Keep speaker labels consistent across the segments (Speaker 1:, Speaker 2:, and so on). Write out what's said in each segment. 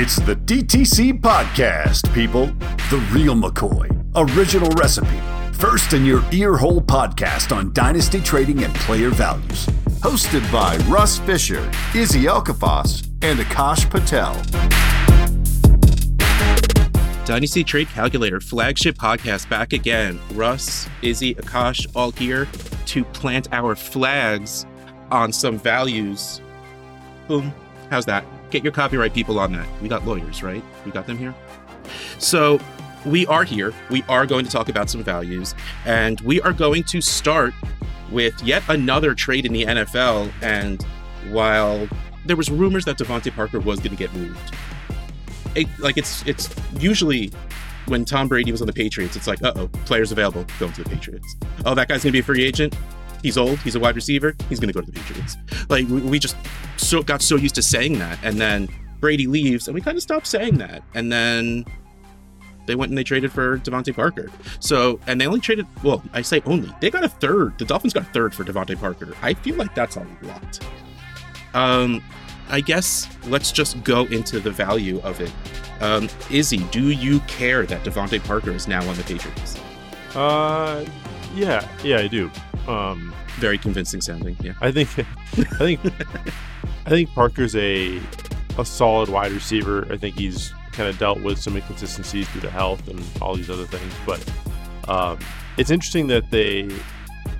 Speaker 1: It's the DTC podcast, people. The real McCoy. Original recipe. First in your earhole podcast on dynasty trading and player values. Hosted by Russ Fisher, Izzy Elkafas, and Akash Patel.
Speaker 2: Dynasty Trade Calculator flagship podcast back again. Russ, Izzy, Akash, all here to plant our flags on some values. Boom. How's that? Get your copyright people on that. We got lawyers, right? We got them here. So we are here. We are going to talk about some values, and we are going to start with yet another trade in the NFL. And while there was rumors that DeVante Parker was going to get moved, it, like it's it's usually when Tom Brady was on the Patriots, it's like, uh oh, players available, going to the Patriots. Oh, that guy's going to be a free agent. He's old. He's a wide receiver. He's going to go to the Patriots. Like we, we just so got so used to saying that, and then Brady leaves, and we kind of stopped saying that, and then they went and they traded for DeVante Parker. So, and they only traded, well, I say only, they got a third. The Dolphins got a third for DeVante Parker. I feel like that's a lot. Um, I guess let's just go into the value of it. Um, Izzy, do you care that DeVante Parker is now on the Patriots?
Speaker 3: Uh, yeah, yeah, I do. Um,
Speaker 2: Very convincing sounding. Yeah.
Speaker 3: I think, I think, I think Parker's a a solid wide receiver. I think he's kind of dealt with some inconsistencies due to health and all these other things. But um, it's interesting that they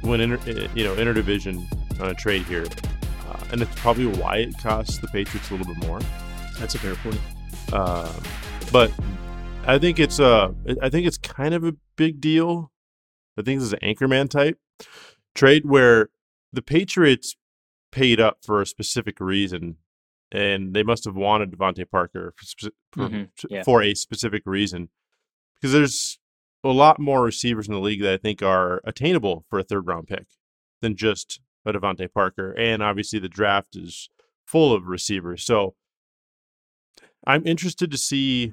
Speaker 3: went inter, eh, you know interdivision on a trade here, uh, and it's probably why it costs the Patriots a little bit more.
Speaker 2: That's a fair point.
Speaker 3: Um, but I think it's a I think it's kind of a big deal. I think this is an anchorman type trade where the Patriots paid up for a specific reason, and they must have wanted DeVante Parker for,
Speaker 4: Mhm, yeah.
Speaker 3: for a specific reason because there's a lot more receivers in the league that I think are attainable for a third round pick than just a DeVante Parker. And obviously, the draft is full of receivers. So I'm interested to see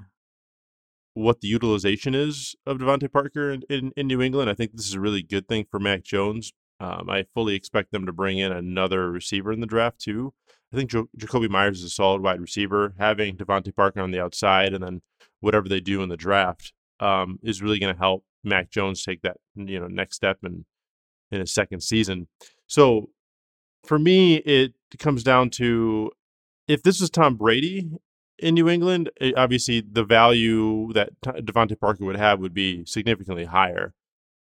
Speaker 3: what the utilization is of DeVante Parker in, in, in New England. I think this is a really good thing for Mac Jones. Um, I fully expect them to bring in another receiver in the draft, too. I think jo- Jakobi Meyers is a solid wide receiver. Having DeVante Parker on the outside and then whatever they do in the draft um, is really going to help Mac Jones take that you know next step in in his second season. So for me, it comes down to if this was Tom Brady in New England, eh, obviously the value that DeVante Parker would have would be significantly higher.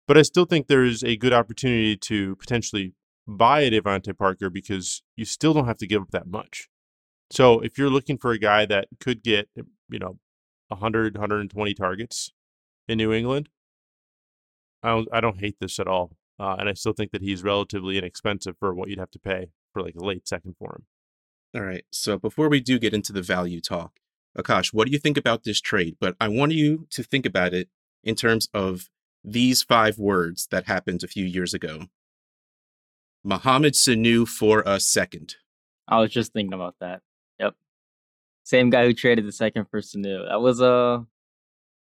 Speaker 3: But I still think there's a good opportunity to potentially buy a DeVante Parker because you still don't have to give up that much. So if you're looking for a guy that could get, you know, 100, 120 targets in New England, I don't, I don't hate this at all. Uh, and I still think that he's relatively inexpensive for what you'd have to pay for like a late second for him.
Speaker 2: All right. So before we do get into the value talk, Akash, what do you think about this trade? But I want you to think about it in terms of these five words that happened a few years ago. Mohamed Sanu for a second.
Speaker 4: I was just thinking about that. Yep. Same guy who traded the second for Sanu. That was a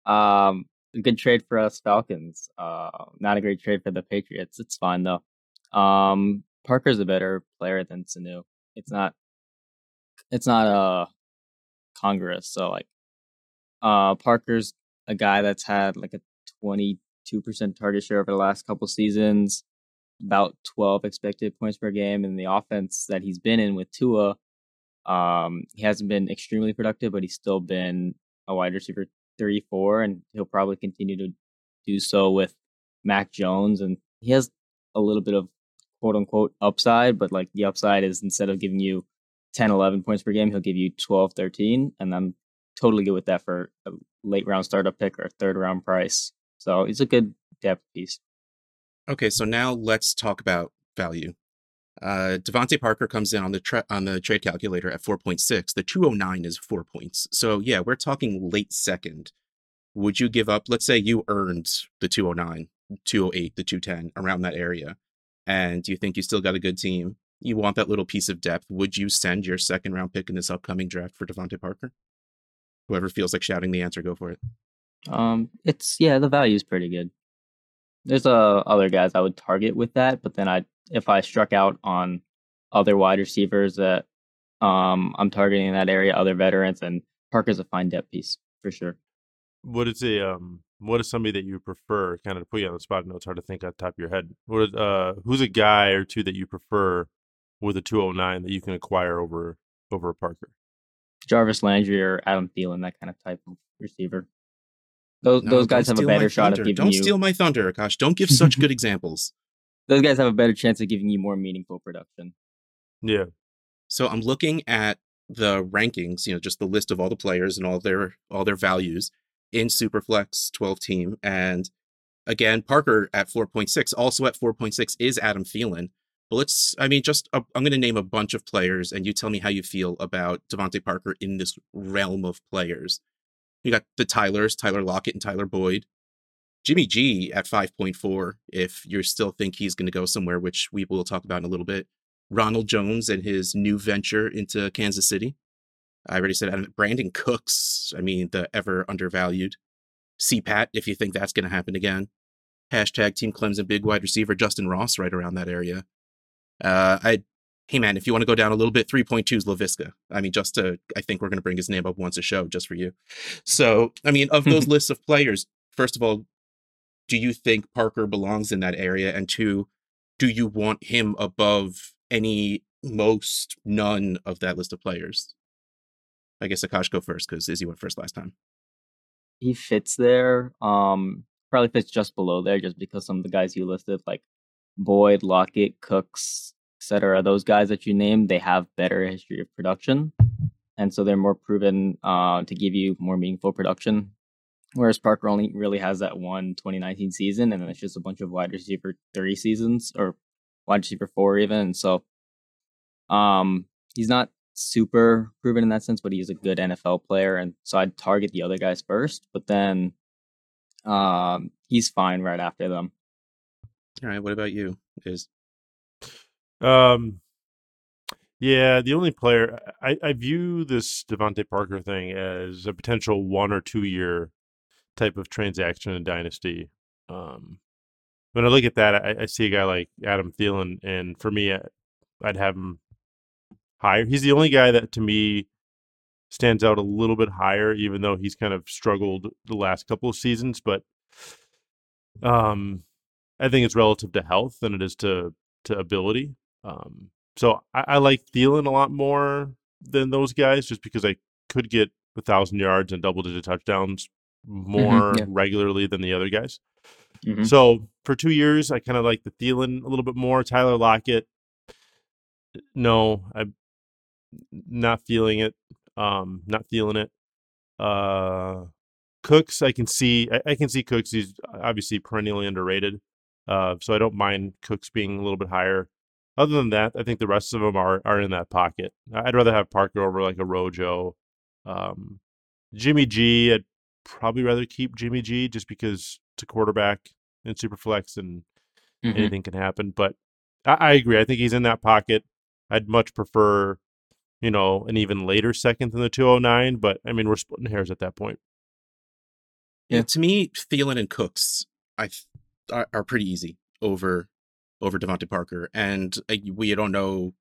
Speaker 4: um a good trade for us Falcons. Uh not a great trade for the Patriots. It's fine though. Um Parker's a better player than Sanu. It's not it's not uh Congress, so like uh Parker's a guy that's had like a twenty two percent target share over the last couple seasons about 12 expected points per game in the offense that he's been in with Tua. Um, he hasn't been extremely productive, but he's still been a wide receiver 34, and he'll probably continue to do so with Mac Jones. And he has a little bit of quote unquote upside, but like the upside is instead of giving you 10, 11 points per game, he'll give you 12, 13. And I'm totally good with that for a late round startup pick or third round price. So he's a good depth piece.
Speaker 2: Okay, so now let's talk about value. Uh, DeVante Parker comes in on the tra- on the trade calculator at 4.6. The 209 is four points. So yeah, we're talking late second. Would you give up? Let's say you earned the 209, 208, the 210 around that area, and you think you still got a good team. You want that little piece of depth. Would you send your second round pick in this upcoming draft for DeVante Parker? Whoever feels like shouting the answer, go for it.
Speaker 4: Um, it's yeah, the value is pretty good. There's uh other guys I would target with that, but then I if I struck out on other wide receivers that um I'm targeting in that area, other veterans, and Parker's a fine depth piece for sure.
Speaker 3: What is a um? What is somebody that you prefer? Kind of to put you on the spot. I know it's hard to think on top of your head. What is, uh? Who's a guy or two that you prefer with a 209 that you can acquire over over Parker?
Speaker 4: Jarvis Landry or Adam Thielen, that kind of type of receiver. Those
Speaker 2: No,
Speaker 4: those guys
Speaker 2: don't
Speaker 4: have a
Speaker 2: steal my
Speaker 4: better shot
Speaker 2: thunder.
Speaker 4: of giving
Speaker 2: Don't
Speaker 4: you.
Speaker 2: steal my thunder, Akash. Don't give such good examples.
Speaker 4: Those guys have a better chance of giving you more meaningful production.
Speaker 3: Yeah.
Speaker 2: So I'm looking at the rankings, you know, just the list of all the players and all their all their values in Superflex 12 team. And again, Parker at 4.6, also at 4.6 is Adam Thielen. But let's, I mean, just I'm going to name a bunch of players, and you tell me how you feel about DeVante Parker in this realm of players. You got the Tylers, Tyler Lockett and Tyler Boyd. Jimmy G at 5.4, if you still think he's going to go somewhere, which we will talk about in a little bit. Ronald Jones and his new venture into Kansas City. I already said Brandin Cooks. I mean, the ever undervalued. CPAT, if you think that's going to happen again. Hashtag Team Clemson big wide receiver Justin Ross right around that area. Uh, I, hey man, if you want to go down a little bit, 3.2 is Laviska. I mean, just to, I think we're going to bring his name up once a show just for you. So, I mean, of those lists of players, first of all, do you think Parker belongs in that area? And two, do you want him above any, most, none of that list of players? I guess Akash go first because Izzy went first last time.
Speaker 4: He fits there. Um, probably fits just below there, just because some of the guys you listed, like Boyd, Lockett, Cooks, etc. Those guys that you named, they have better history of production, and so they're more proven uh, to give you more meaningful production. Whereas Parker only really has that one 2019 season, and then it's just a bunch of wide receiver three seasons or wide receiver four even. And so, um, he's not super proven in that sense, but he's a good NFL player, and so I'd target the other guys first. But then, um, he's fine right after them.
Speaker 2: All right, what about you? Is
Speaker 3: Um, yeah, the only player I, I view this DeVante Parker thing as a potential one or two year type of transaction in Dynasty. Um, when I look at that, I, I see a guy like Adam Thielen, and for me, I, I'd have him higher. He's the only guy that to me stands out a little bit higher, even though he's kind of struggled the last couple of seasons. But um, I think it's relative to health than it is to to ability. Um, so I, I like Thielen a lot more than those guys, just because I could get a thousand yards and double digit touchdowns more
Speaker 4: yeah.
Speaker 3: regularly than the other guys.
Speaker 4: Mhm.
Speaker 3: So for two years, I kind of like the Thielen a little bit more. Tyler Lockett, no, I'm not feeling it. Um, not feeling it. Uh, Cooks, I can see. I, I can see Cooks. He's obviously perennially underrated. Uh, so I don't mind Cooks being a little bit higher. Other than that, I think the rest of them are are in that pocket. I'd rather have Parker over like a Rojo. Um, Jimmy G, I'd probably rather keep Jimmy G just because it's a quarterback in Superflex and
Speaker 4: Mhm.
Speaker 3: anything can happen. But I, I agree. I think he's in that pocket. I'd much prefer, you know, an even later second than the 209. But I mean, we're splitting hairs at that point.
Speaker 2: Yeah. To me, Thielen and Cooks, I are, are pretty easy over over DeVante Parker, and uh, we don't know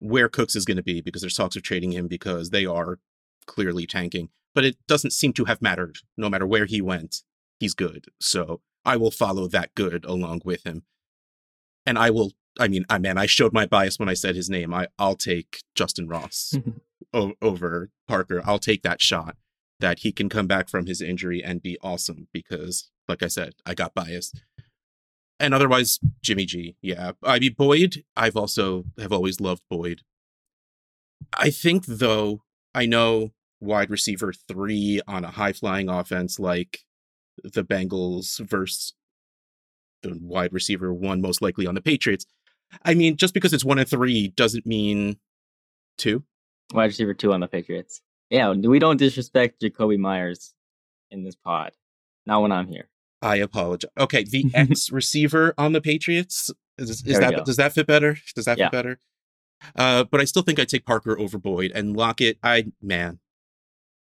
Speaker 2: where Cooks is going to be because there's talks of trading him because they are clearly tanking. But it doesn't seem to have mattered. No matter where he went, he's good. So I will follow that good along with him, and I will. I mean, I man, I showed my bias when I said his name. I I'll take Justin Ross o- over Parker. I'll take that shot that he can come back from his injury and be awesome because, like I said, I got biased. And otherwise, Jimmy G. Yeah, I mean Boyd. I've also have always loved Boyd. I think though, I know wide receiver three on a high flying offense like the Bengals versus the wide receiver one most likely on the Patriots. I mean, just because it's one and three doesn't mean two.
Speaker 4: Wide receiver two on the Patriots. Yeah, we don't disrespect Jakobi Meyers in this pod. Not when I'm here.
Speaker 2: I apologize. Okay, the X receiver on the Patriots is, is that
Speaker 4: go.
Speaker 2: does that fit better? Does that
Speaker 4: Yeah.
Speaker 2: fit better? Uh, but I still think I'd take Parker over Boyd and Lockett. I man,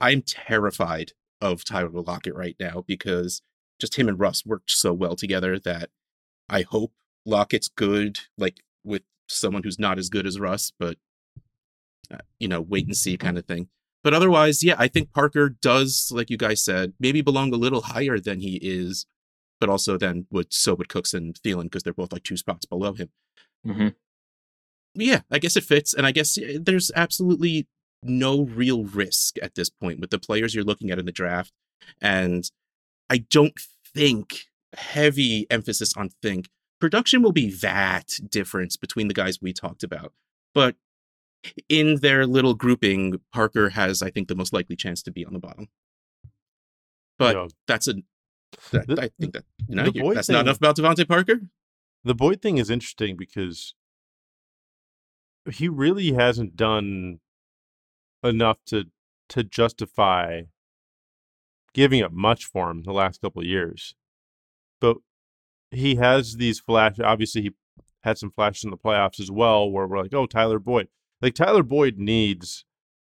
Speaker 2: I'm terrified of Tyler Lockett right now because just him and Russ worked so well together that I hope Lockett's good, like with someone who's not as good as Russ, but uh, you know, wait and see kind of thing. But otherwise, yeah, I think Parker does, like you guys said, maybe belong a little higher than he is, but also then would so would Cooks and Thielen because they're both like two spots below him.
Speaker 4: Mm-hmm.
Speaker 2: Yeah, I guess it fits, and I guess there's absolutely no real risk at this point with the players you're looking at in the draft, and I don't think heavy emphasis on think production will be that difference between the guys we talked about, but in their little grouping, Parker has, I think, the most likely chance to be on the bottom. But
Speaker 3: Yeah.
Speaker 2: that's a. That,
Speaker 3: The-
Speaker 2: I think that you know
Speaker 3: the
Speaker 2: you-
Speaker 3: Boyd
Speaker 2: that's
Speaker 3: thing-
Speaker 2: not enough about DeVante Parker.
Speaker 3: The Boyd thing is interesting because he really hasn't done enough to to justify giving up much for him the last couple of years. But he has these flash obviously he had some flashes in the playoffs as well where we're like, oh Tyler Boyd. Like Tyler Boyd needs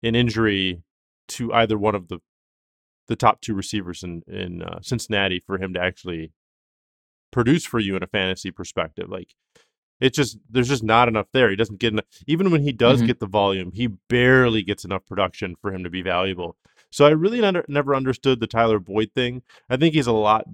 Speaker 3: an injury to either one of the the top two receivers in in uh, Cincinnati for him to actually produce for you in a fantasy perspective. Like it's just there's just not enough there. He doesn't get enough. Even when he does
Speaker 4: Mhm.
Speaker 3: get the volume, he barely gets enough production for him to be valuable. So I really never understood the Tyler Boyd thing. I think he's a lot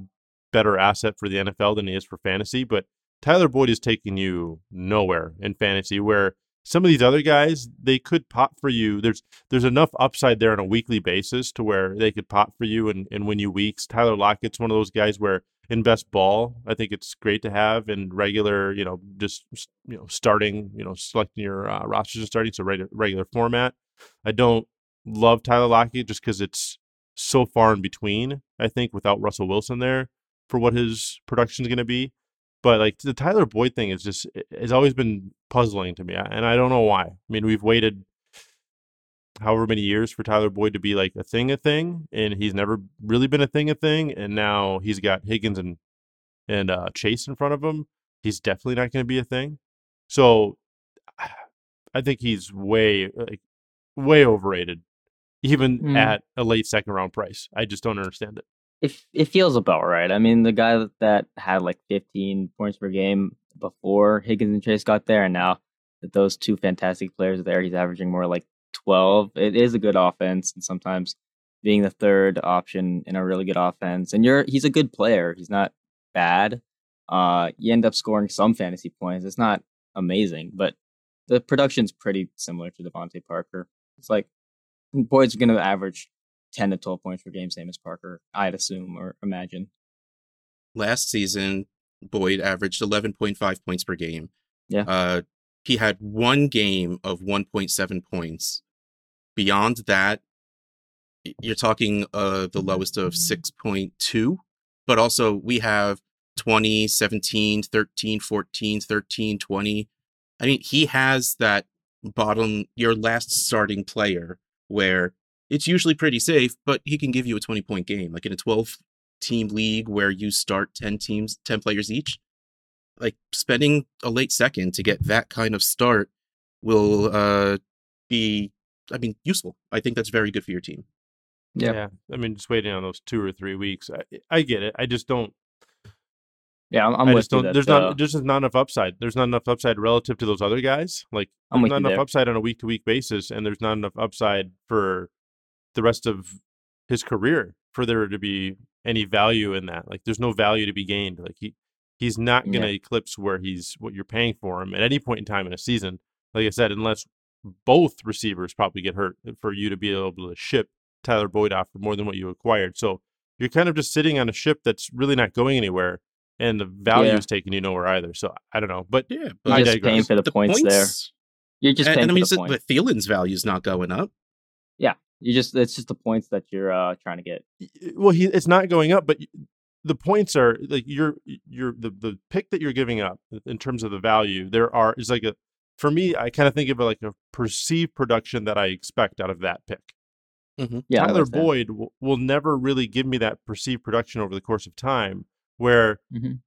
Speaker 3: better asset for the NFL than he is for fantasy, but Tyler Boyd is taking you nowhere in fantasy where some of these other guys they could pop for you. There's there's enough upside there on a weekly basis to where they could pop for you and, and win you weeks. Tyler Lockett's one of those guys where in best ball, I think it's great to have in regular, you know, just you know, starting, you know, selecting your uh, rosters and starting so regular regular format. I don't love Tyler Lockett just because it's so far in between. I think without Russell Wilson there for what his production is going to be. But like the Tyler Boyd thing is just has always been puzzling to me, and I don't know why. I mean, we've waited however many years for Tyler Boyd to be like a thing a thing, and he's never really been a thing a thing, and now he's got Higgins and and uh, Chase in front of him. He's definitely not going to be a thing. So I think he's way like way overrated, even
Speaker 4: Mm.
Speaker 3: at a late second round price. I just don't understand it.
Speaker 4: It it feels about right. I mean, the guy that- had like 15 points per game before Higgins and Chase got there, and now that those two fantastic players are there, he's averaging more like 12. It is a good offense, and sometimes being the third option in a really good offense, and you're he's a good player. He's not bad. Uh, you end up scoring some fantasy points. It's not amazing, but the production's pretty similar to DeVante Parker. It's like Boyd's going to average 10 to 12 points per game, same as Parker, I'd assume or imagine.
Speaker 2: Last season, Boyd averaged 11.5 points per game.
Speaker 4: Yeah.
Speaker 2: Uh, he had one game of 1.7 points. Beyond that, you're talking uh, the lowest of 6.2. But also, we have 20, 17, 13, 14, 13, 20. I mean, he has that bottom, your last starting player where it's usually pretty safe, but he can give you a 20 point game. Like in a 12 team league where you start 10 teams, 10 players each, like spending a late second to get that kind of start will uh, be, I mean, useful. I think that's very good for your team.
Speaker 4: Yeah.
Speaker 3: I mean, just waiting on those two or three weeks. I, I get it. I just don't.
Speaker 4: Yeah, I'm, I'm
Speaker 3: I
Speaker 4: with
Speaker 3: just
Speaker 4: you.
Speaker 3: don't.
Speaker 4: that,
Speaker 3: There's
Speaker 4: uh,
Speaker 3: not. There's just not enough upside. There's not enough upside relative to those other guys. Like
Speaker 4: I'm
Speaker 3: there's
Speaker 4: with
Speaker 3: not enough
Speaker 4: there.
Speaker 3: upside on a week to week basis, and there's not enough upside for the rest of his career for there to be any value in that. Like there's no value to be gained. Like he he's not going to
Speaker 4: Yeah.
Speaker 3: eclipse where he's what you're paying for him at any point in time in a season. Like I said, unless both receivers probably get hurt uh, for you to be able to ship Tyler Boyd off for more than what you acquired. So you're kind of just sitting on a ship that's really not going anywhere, and the value
Speaker 4: Yeah.
Speaker 3: is taking you nowhere either. So I don't know, but
Speaker 2: Yeah,
Speaker 4: You're
Speaker 2: but
Speaker 3: I
Speaker 4: just
Speaker 3: digress.
Speaker 4: paying for the, points, there. You're just
Speaker 2: and,
Speaker 4: paying
Speaker 2: and I mean,
Speaker 4: the
Speaker 2: so-
Speaker 4: points.
Speaker 2: but Thielen's value is not going up.
Speaker 4: You just it's just the points that you're uh, trying to get.
Speaker 3: well he it's not going up but the points are like you're you're the the pick that you're giving up in terms of the value there are is like a for me i kind of think of it like a perceived production that i expect out of that pick
Speaker 4: Yeah, I'm
Speaker 3: tyler boyd will, will never really give me that perceived production over the course of time where
Speaker 4: Mhm.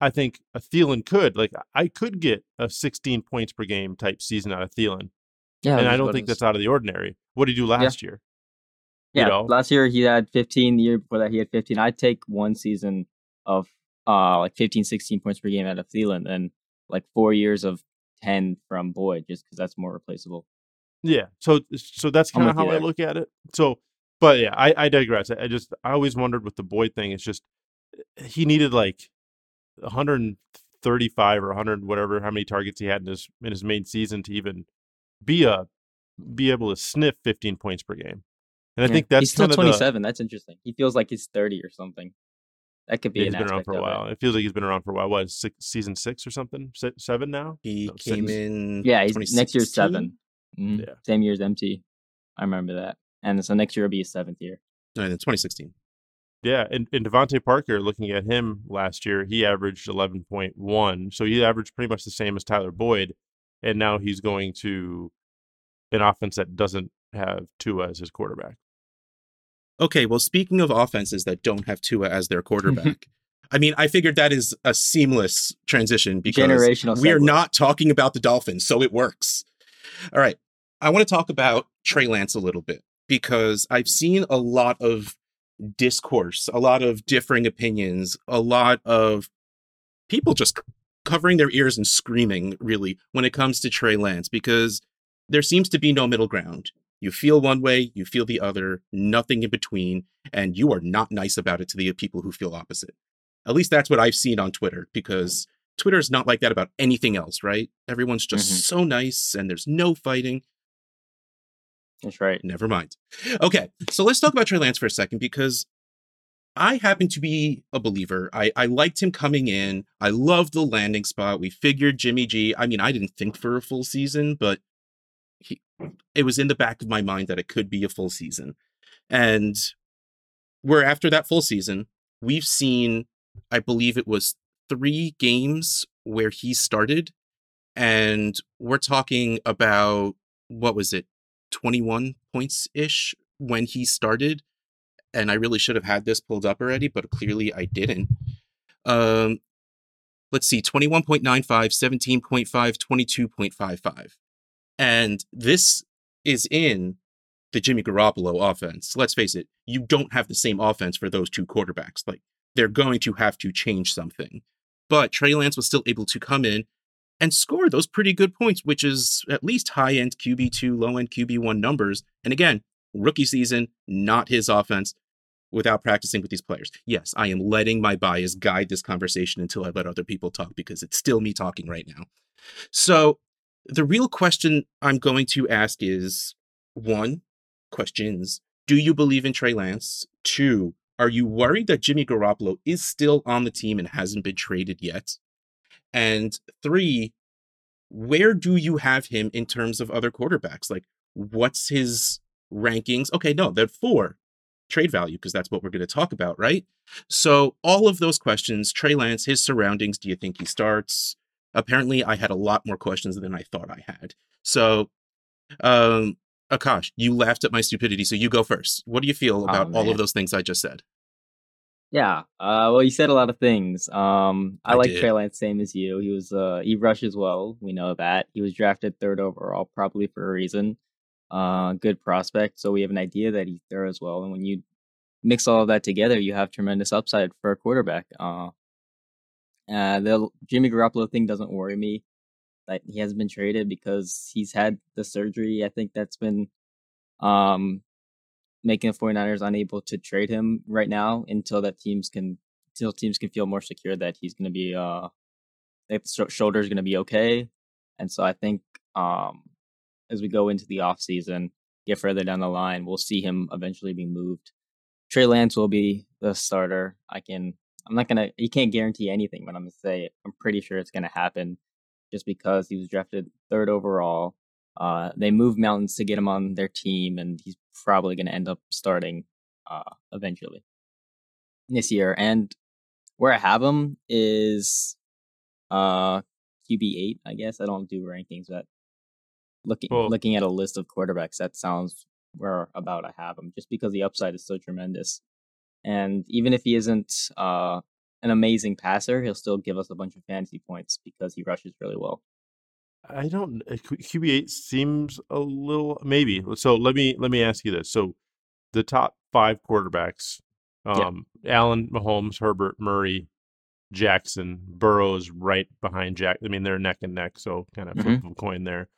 Speaker 3: i think a Thielen could like i could get a 16 points per game type season out of Thielen
Speaker 4: Yeah,
Speaker 3: and i don't think that's out of the ordinary what did he do last year you
Speaker 4: Yeah,
Speaker 3: know?
Speaker 4: last year he had 15. The year before that he had 15. I'd take one season of uh like 15, 16 points per game out of Thielen and like four years of 10 from Boyd just because that's more replaceable.
Speaker 3: Yeah. So so that's kind of how I look at it. So, but yeah, I, I digress. I, I just I always wondered with the Boyd thing. It's just he needed like 135 or 100 whatever how many targets he had in his in his main season to even be a be able to sniff 15 points per game. And I
Speaker 4: Yeah.
Speaker 3: think that's
Speaker 4: he's still
Speaker 3: kind of
Speaker 4: 27. That's interesting. He feels like he's 30 or something. That could be
Speaker 3: yeah, he's
Speaker 4: an
Speaker 3: been around for a
Speaker 4: of it.
Speaker 3: while. It. feels like he's been around for a while. What six, season six or something? Se- seven now.
Speaker 2: He
Speaker 3: No,
Speaker 2: came
Speaker 3: six.
Speaker 2: in.
Speaker 4: Yeah, he's next year's
Speaker 2: 2016?
Speaker 4: seven. Mhm.
Speaker 3: Yeah.
Speaker 4: Same year as MT. I remember that. And so next year will be his seventh year.
Speaker 2: No, in 2016.
Speaker 3: Yeah, and, and DeVante Parker, looking at him last year, he averaged 11.1. So he averaged pretty much the same as Tyler Boyd. And now he's going to an offense that doesn't have Tua as his quarterback.
Speaker 2: Okay, well, speaking of offenses that don't have Tua as their quarterback, I mean, I figured that is a seamless transition because
Speaker 4: Generational
Speaker 2: we are not talking about the Dolphins, so it works. All right, I want to talk about Trey Lance a little bit because I've seen a lot of discourse, a lot of differing opinions, a lot of people just c- covering their ears and screaming, really, when it comes to Trey Lance because there seems to be no middle ground. You feel one way, you feel the other, nothing in between, and you are not nice about it to the people who feel opposite. At least that's what I've seen on Twitter because Twitter is not like that about anything else, right? Everyone's just
Speaker 4: Mhm.
Speaker 2: so nice and there's no fighting.
Speaker 4: That's right.
Speaker 2: Never mind. Okay, so let's talk about Trey Lance for a second because I happen to be a believer. I, I liked him coming in. I loved the landing spot. We figured Jimmy G. I mean, I didn't think for a full season, but he, it was in the back of my mind that it could be a full season. And we're after that full season. We've seen, I believe it was three games where he started. And we're talking about, what was it, 21 points ish when he started. And I really should have had this pulled up already, but clearly I didn't. Um, let's see 21.95, 17.5, 22.55. And this is in the Jimmy Garoppolo offense. Let's face it, you don't have the same offense for those two quarterbacks. Like they're going to have to change something. But Trey Lance was still able to come in and score those pretty good points, which is at least high end QB2, low end QB1 numbers. And again, rookie season, not his offense without practicing with these players. Yes, I am letting my bias guide this conversation until I let other people talk because it's still me talking right now. So, the real question I'm going to ask is one, questions. Do you believe in Trey Lance? Two, are you worried that Jimmy Garoppolo is still on the team and hasn't been traded yet? And three, where do you have him in terms of other quarterbacks? Like, what's his rankings? Okay, no, they're four trade value because that's what we're going to talk about, right? So, all of those questions Trey Lance, his surroundings, do you think he starts? Apparently, I had a lot more questions than I thought I had. So, um, Akash, you laughed at my stupidity, so you go first. What do you feel about all of those things I just said?
Speaker 4: Yeah. Uh, well, you said a lot of things. Um, I,
Speaker 2: I
Speaker 4: like
Speaker 2: did.
Speaker 4: Trey Lance same as you. He was uh, he rushes well. We know that he was drafted third overall, probably for a reason. Uh, good prospect. So we have an idea that he throws well. And when you mix all of that together, you have tremendous upside for a quarterback. Uh, uh, the Jimmy Garoppolo thing doesn't worry me. That he hasn't been traded because he's had the surgery. I think that's been um making the 49ers unable to trade him right now until that teams can until teams can feel more secure that he's going to be uh that the sho- shoulder is going to be okay and so i think um as we go into the off season get further down the line we'll see him eventually be moved trey lance will be the starter i can i'm not gonna you can't guarantee anything but i'm gonna say i'm pretty sure it's gonna happen just because he was drafted third overall uh, they moved mountains to get him on their team, and he's probably going to end up starting uh, eventually this year. And where I have him is uh, QB eight, I guess. I don't do rankings, but looking
Speaker 3: Well-
Speaker 4: looking at a list of quarterbacks, that sounds where about I have him, just because the upside is so tremendous. And even if he isn't uh, an amazing passer, he'll still give us a bunch of fantasy points because he rushes really well.
Speaker 3: I don't. uh, QB eight seems a little maybe. So let me let me ask you this. So the top five quarterbacks: um, Allen, Mahomes, Herbert, Murray, Jackson, Burrows, right behind Jack. I mean, they're neck and neck. So kind of flip of a coin there.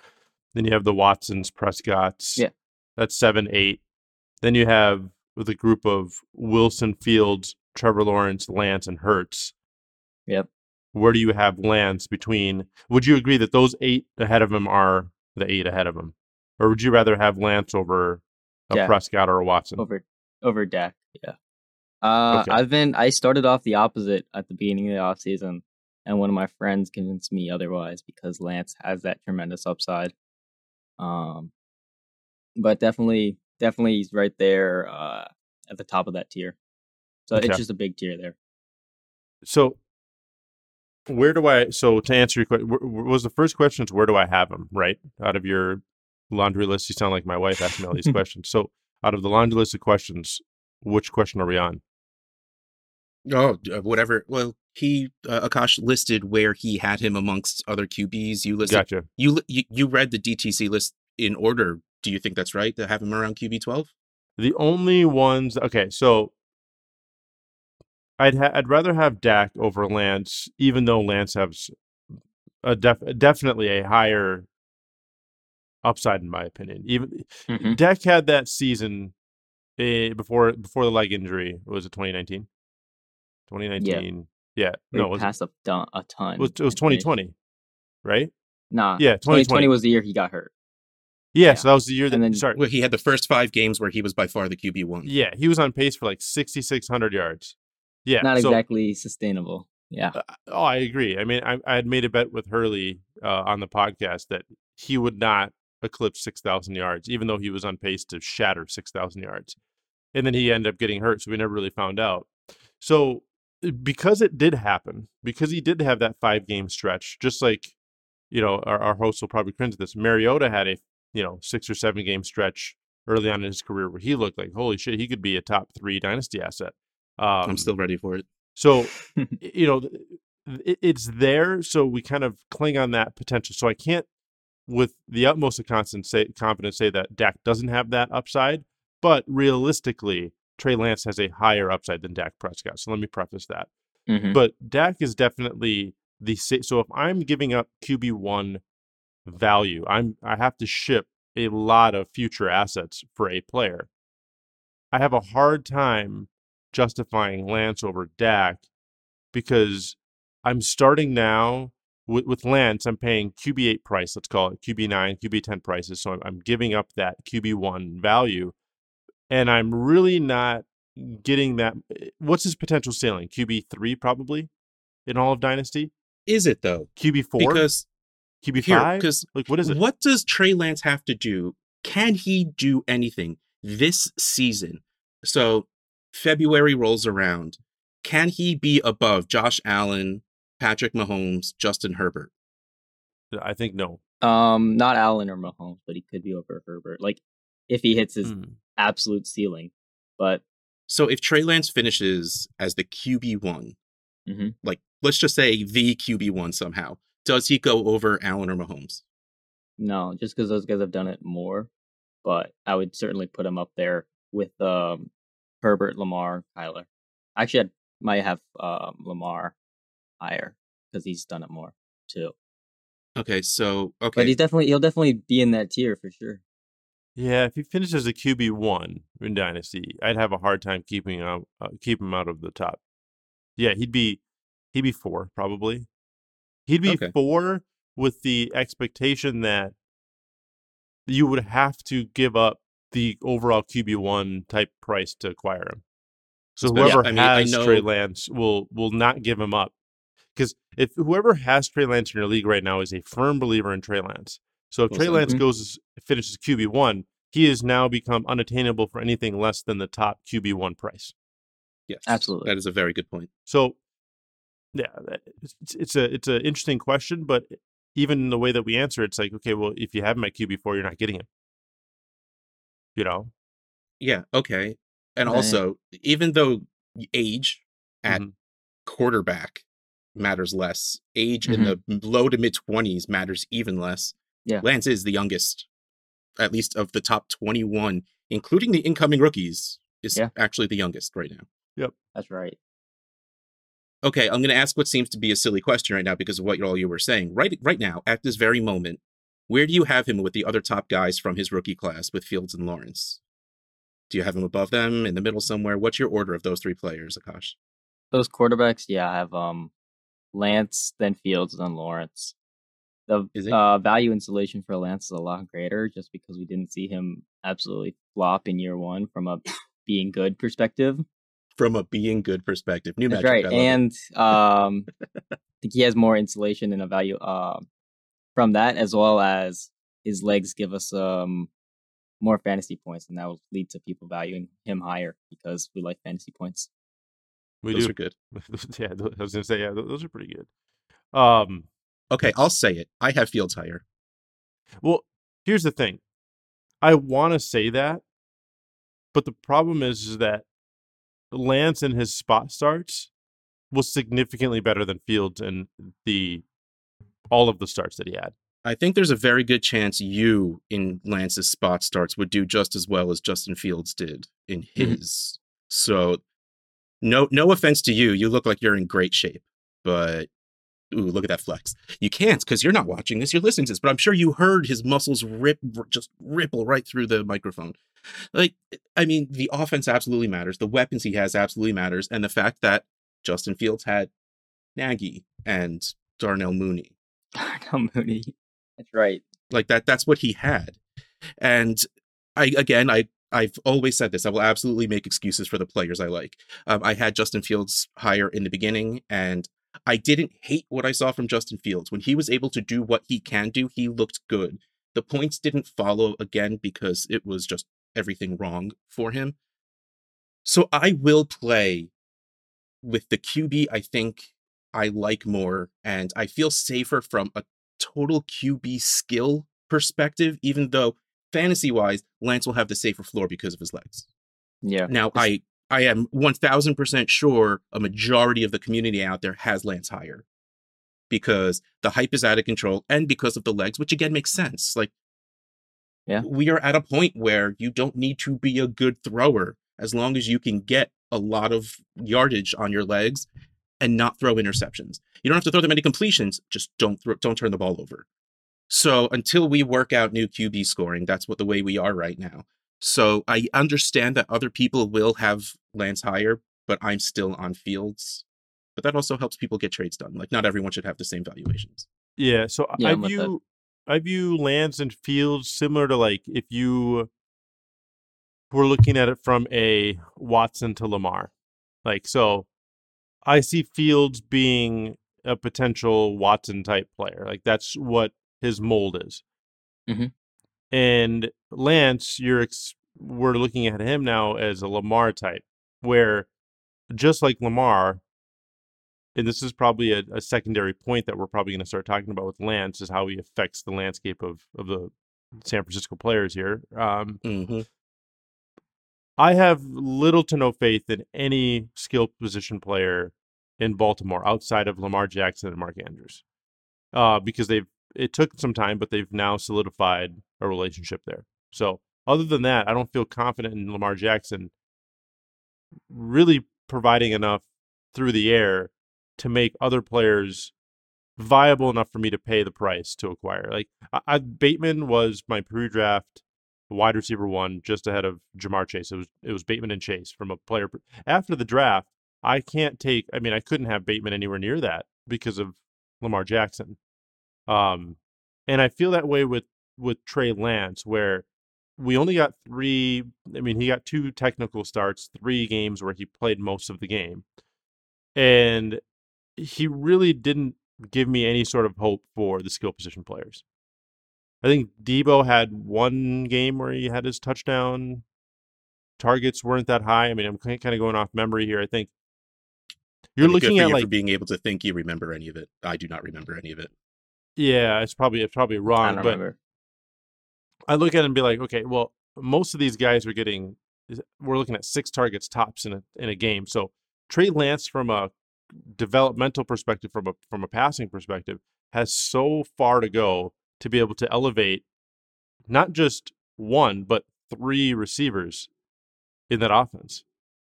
Speaker 3: Then you have the Watsons, Prescotts.
Speaker 4: Yeah.
Speaker 3: That's seven, eight. Then you have with a group of Wilson, Fields, Trevor Lawrence, Lance, and Hurts.
Speaker 4: Yep.
Speaker 3: Where do you have Lance between? Would you agree that those eight ahead of him are the eight ahead of him, or would you rather have Lance over a
Speaker 4: Yeah.
Speaker 3: Prescott or a Watson?
Speaker 4: over over Dak. Yeah. Uh,
Speaker 3: Okay.
Speaker 4: I've been I started off the opposite at the beginning of the off season, and one of my friends convinced me otherwise because Lance has that tremendous upside. Um, but definitely, definitely he's right there uh, at the top of that tier. So
Speaker 3: Okay.
Speaker 4: it's just a big tier there.
Speaker 3: So, where do I? So to answer your question, was the first question is where do I have him? Right out of your laundry list, you sound like my wife asking me all these questions. So, out of the laundry list of questions, which question are we on?
Speaker 2: Oh, uh, whatever. Well, he uh, Akash listed where he had him amongst other QBs. You listed
Speaker 3: Gotcha.
Speaker 2: you, you you read the DTC list in order. Do you think that's right to have him around QB twelve?
Speaker 3: The only ones. Okay, so I'd ha- I'd rather have Dak over Lance, even though Lance has a def- definitely a higher upside in my opinion. Even
Speaker 4: Mhm.
Speaker 3: Dak had that season eh, before before the leg injury. Was it 2019? 2019. Yeah.
Speaker 4: We
Speaker 3: No, it was,
Speaker 4: passed a, ton, a ton.
Speaker 3: it was, it was
Speaker 4: and finished-
Speaker 3: 2020, right?
Speaker 4: Nah,
Speaker 3: Yeah, 2020.
Speaker 4: 2020 was the year he got hurt.
Speaker 3: Yeah,
Speaker 4: Yeah.
Speaker 3: so that was the year that.
Speaker 4: And then-
Speaker 3: sorry.
Speaker 2: Well, he had the first five games where he was by far the QB one.
Speaker 3: Yeah, he was on pace for like 6,600 yards. Yeah.
Speaker 4: Not
Speaker 3: so-
Speaker 4: exactly sustainable. Yeah.
Speaker 3: Uh, oh, I agree. I mean, I, I had made a bet with Hurley uh, on the podcast that he would not eclipse 6,000 yards, even though he was on pace to shatter 6,000 yards. And then he ended up getting hurt, so we never really found out. So, because it did happen, because he did have that five game stretch, just like, you know, our, our host will probably cringe at this. Mariota had a, you know, six or seven game stretch early on in his career where he looked like, holy shit, he could be a top three dynasty asset. Um,
Speaker 2: I'm still ready for it.
Speaker 3: so, you know, it, it's there. So we kind of cling on that potential. So I can't, with the utmost of constant say, confidence, say that Dak doesn't have that upside. But realistically, Trey Lance has a higher upside than Dak Prescott. So let me preface that.
Speaker 4: Mhm.
Speaker 3: But Dak is definitely the so if I'm giving up QB one value, I'm I have to ship a lot of future assets for a player. I have a hard time justifying Lance over Dak because I'm starting now with, with Lance. I'm paying QB eight price, let's call it QB nine, QB ten prices. So I'm, I'm giving up that QB one value, and I'm really not getting that. What's his potential ceiling? QB three probably in all of Dynasty.
Speaker 2: Is it though?
Speaker 3: QB four,
Speaker 2: Because
Speaker 3: QB five.
Speaker 2: because
Speaker 3: Like what is it?
Speaker 2: What does Trey Lance have to do? Can he do anything this season? So February rolls around. Can he be above Josh Allen, Patrick Mahomes, Justin Herbert?
Speaker 3: I think no.
Speaker 4: Um, not Allen or Mahomes, but he could be over Herbert. Like if he hits his
Speaker 3: Mm.
Speaker 4: Absolute ceiling. But
Speaker 2: So if Trey Lance finishes as the QB one,
Speaker 4: Mhm.
Speaker 2: like let's just say the QB one somehow, does he go over Allen or Mahomes?
Speaker 4: no, just because those guys have done it more. But I would certainly put him up there with um Herbert, Lamar, Kyler. Actually, I might have um, Lamar higher because he's done it more too.
Speaker 2: Okay, so okay,
Speaker 4: But he's definitely he'll definitely be in that tier for sure.
Speaker 3: Yeah, if he finishes a QB one in Dynasty, I'd have a hard time keeping him out, uh, keep him out of the top. Yeah, he'd be he'd be four probably. He'd be
Speaker 2: Okay.
Speaker 3: four with the expectation that you would have to give up the overall QB one type price to acquire him. So whoever
Speaker 2: I mean,
Speaker 3: has Trey
Speaker 2: know-
Speaker 3: Lance will will not give him up. Because if whoever has Trey Lance in your league right now is a firm believer in Trey Lance. So if
Speaker 2: Well
Speaker 3: Trey
Speaker 2: said.
Speaker 3: Lance
Speaker 4: Mhm.
Speaker 3: goes finishes QB one, he has now become unattainable for anything less than the top QB one price.
Speaker 2: yes,
Speaker 4: Absolutely.
Speaker 2: that is a very good point.
Speaker 3: So yeah, it's it's a it's an interesting question, but even in the way that we answer, it, it's like okay, well, if you have my QB four, you're not getting him. You know,
Speaker 2: Yeah, okay, and
Speaker 4: Okay.
Speaker 2: also even though age at
Speaker 3: Mhm.
Speaker 2: quarterback matters less, age in the low to mid twenties matters even less.
Speaker 4: Yeah.
Speaker 2: Lance is the youngest, at least of the top twenty one, including the incoming rookies. Is
Speaker 4: Yeah.
Speaker 2: actually the youngest right now. Yep.
Speaker 4: That's right.
Speaker 2: Okay, I'm going to ask what seems to be a silly question right now because of what all you were saying. Right, right now, at this very moment, Where do you have him with the other top guys from his rookie class with Fields and Lawrence? Do you have him above them, in the middle somewhere? What's your order of those three players, Akash?
Speaker 4: Those quarterbacks, yeah, I have um Lance, then Fields, then Lawrence. The uh, value installation for Lance is a lot greater just because we didn't see him absolutely flop in year one from a being good perspective.
Speaker 2: From a being good perspective. New
Speaker 4: That's
Speaker 2: metric.
Speaker 4: right.
Speaker 2: I.
Speaker 4: And um, I think he has more insulation and a value uh, from that, as well as his legs give us um, more fantasy points, and that will lead to people valuing him higher because we like fantasy points.
Speaker 3: We
Speaker 2: those
Speaker 3: do.
Speaker 2: are good.
Speaker 3: yeah, I was gonna say yeah, those are pretty good. Um,
Speaker 2: Okay, I'll say it. I have Fields higher.
Speaker 3: well, here's the thing. I want to say that, but the problem is, is that Lance in his spot starts was significantly better than Fields and the all of the starts that he had.
Speaker 2: I think there's a very good chance you in Lance's spot starts would do just as well as Justin Fields did in
Speaker 4: Mhm.
Speaker 2: his. So no no offense to you, you look like you're in great shape, but ooh, look at that flex. You can't because you're not watching this, you're listening to this, but I'm sure you heard his muscles rip r- just ripple right through the microphone. Like I mean, the offense absolutely matters. The weapons he has absolutely matters, and the fact that Justin Fields had Nagy and Darnell Mooney
Speaker 4: Darnell Mooney. That's right.
Speaker 2: like that that's what he had and i again i i've always said this i will absolutely make excuses for the players i like um, i had justin fields higher in the beginning and i didn't hate what i saw from justin fields when he was able to do what he can do he looked good the points didn't follow again because it was just everything wrong for him so i will play with the qb i think i like more and i feel safer from a total QB skill perspective, even though fantasy wise, Lance will have the safer floor because of his legs.
Speaker 4: Yeah.
Speaker 2: Now, I I am 1000% sure a majority of the community out there has Lance higher because the hype is out of control and because of the legs, which again makes sense. Like,
Speaker 4: Yeah.
Speaker 2: we are at a point where you don't need to be a good thrower as long as you can get a lot of yardage on your legs and not throw interceptions. You don't have to throw that many completions, just don't throw, don't turn the ball over. So until we work out new QB scoring, that's what the way we are right now. So I understand that other people will have Lance higher, but I'm still on Fields. But that also helps people get trades done. Like not everyone should have the same valuations.
Speaker 3: Yeah, so I-
Speaker 4: Yeah,
Speaker 3: I
Speaker 4: I'm that.
Speaker 3: view I view Lance and Fields similar to like if you were looking at it from a Watson to Lamar. Like so I see Fields being a potential Watson type player. Like that's what his mold is.
Speaker 4: Mhm.
Speaker 3: And Lance, you're ex- we're looking at him now as a Lamar type, where just like Lamar, and this is probably a, a secondary point that we're probably going to start talking about with Lance is how he affects the landscape of of the San Francisco players here. Um,
Speaker 2: hmm
Speaker 3: I have little to no faith in any skill position player in Baltimore outside of Lamar Jackson and Mark Andrews, uh, because they've it took some time, but they've now solidified a relationship there. So other than that, I don't feel confident in Lamar Jackson really providing enough through the air to make other players viable enough for me to pay the price to acquire. Like I, I, Bateman was my pre-draft wide receiver one, just ahead of Ja'Marr Chase. It was it was Bateman and Chase from a player after the draft. I can't take. I mean, I couldn't have Bateman anywhere near that because of Lamar Jackson. Um, and I feel that way with with Trey Lance, where we only got three. I mean, he got two technical starts, three games where he played most of the game, and he really didn't give me any sort of hope for the skill position players. I think Deebo had one game where he had his touchdown. Targets weren't that high. I mean, I'm kind of going off memory here. I think you're
Speaker 2: I mean, good
Speaker 3: looking
Speaker 2: for
Speaker 3: at
Speaker 2: you
Speaker 3: like
Speaker 2: for being able to think you remember any of it. I do not remember any of it.
Speaker 3: yeah, it's probably it's probably
Speaker 4: I
Speaker 3: wrong,
Speaker 4: don't
Speaker 3: but
Speaker 4: remember.
Speaker 3: I look at it and be like, okay, well, most of these guys are getting. We're looking at six targets tops in a in a game. So Trey Lance, from a developmental perspective, from a from a passing perspective, has so far to go to be able to elevate not just one but three receivers in that offense.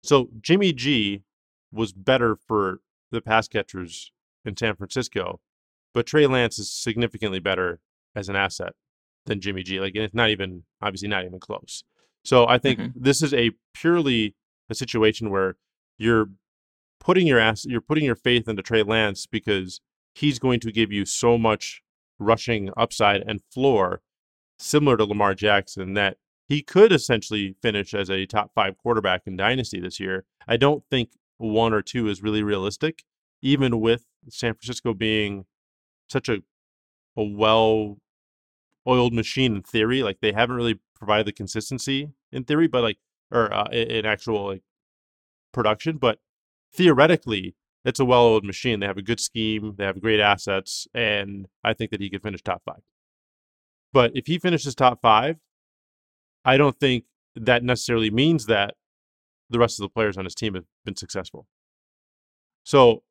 Speaker 3: So Jimmy G was better for the pass catchers in San Francisco, but Trey Lance is significantly better as an asset than Jimmy G. Like, it's not even obviously not even close. So I think
Speaker 4: Mhm.
Speaker 3: this is a purely a situation where you're putting your ass, you're putting your faith into Trey Lance because he's going to give you so much rushing upside and floor, similar to Lamar Jackson, that he could essentially finish as a top five quarterback in Dynasty this year. I don't think one or two is really realistic, even with San Francisco being such a a well oiled machine in theory. Like they haven't really provided the consistency in theory, but like or uh, in actual like production. But theoretically, it's a well oiled machine. They have a good scheme. They have great assets, and I think that he could finish top five. But if he finishes top five, I don't think that necessarily means that the rest of the players on his team have been successful. So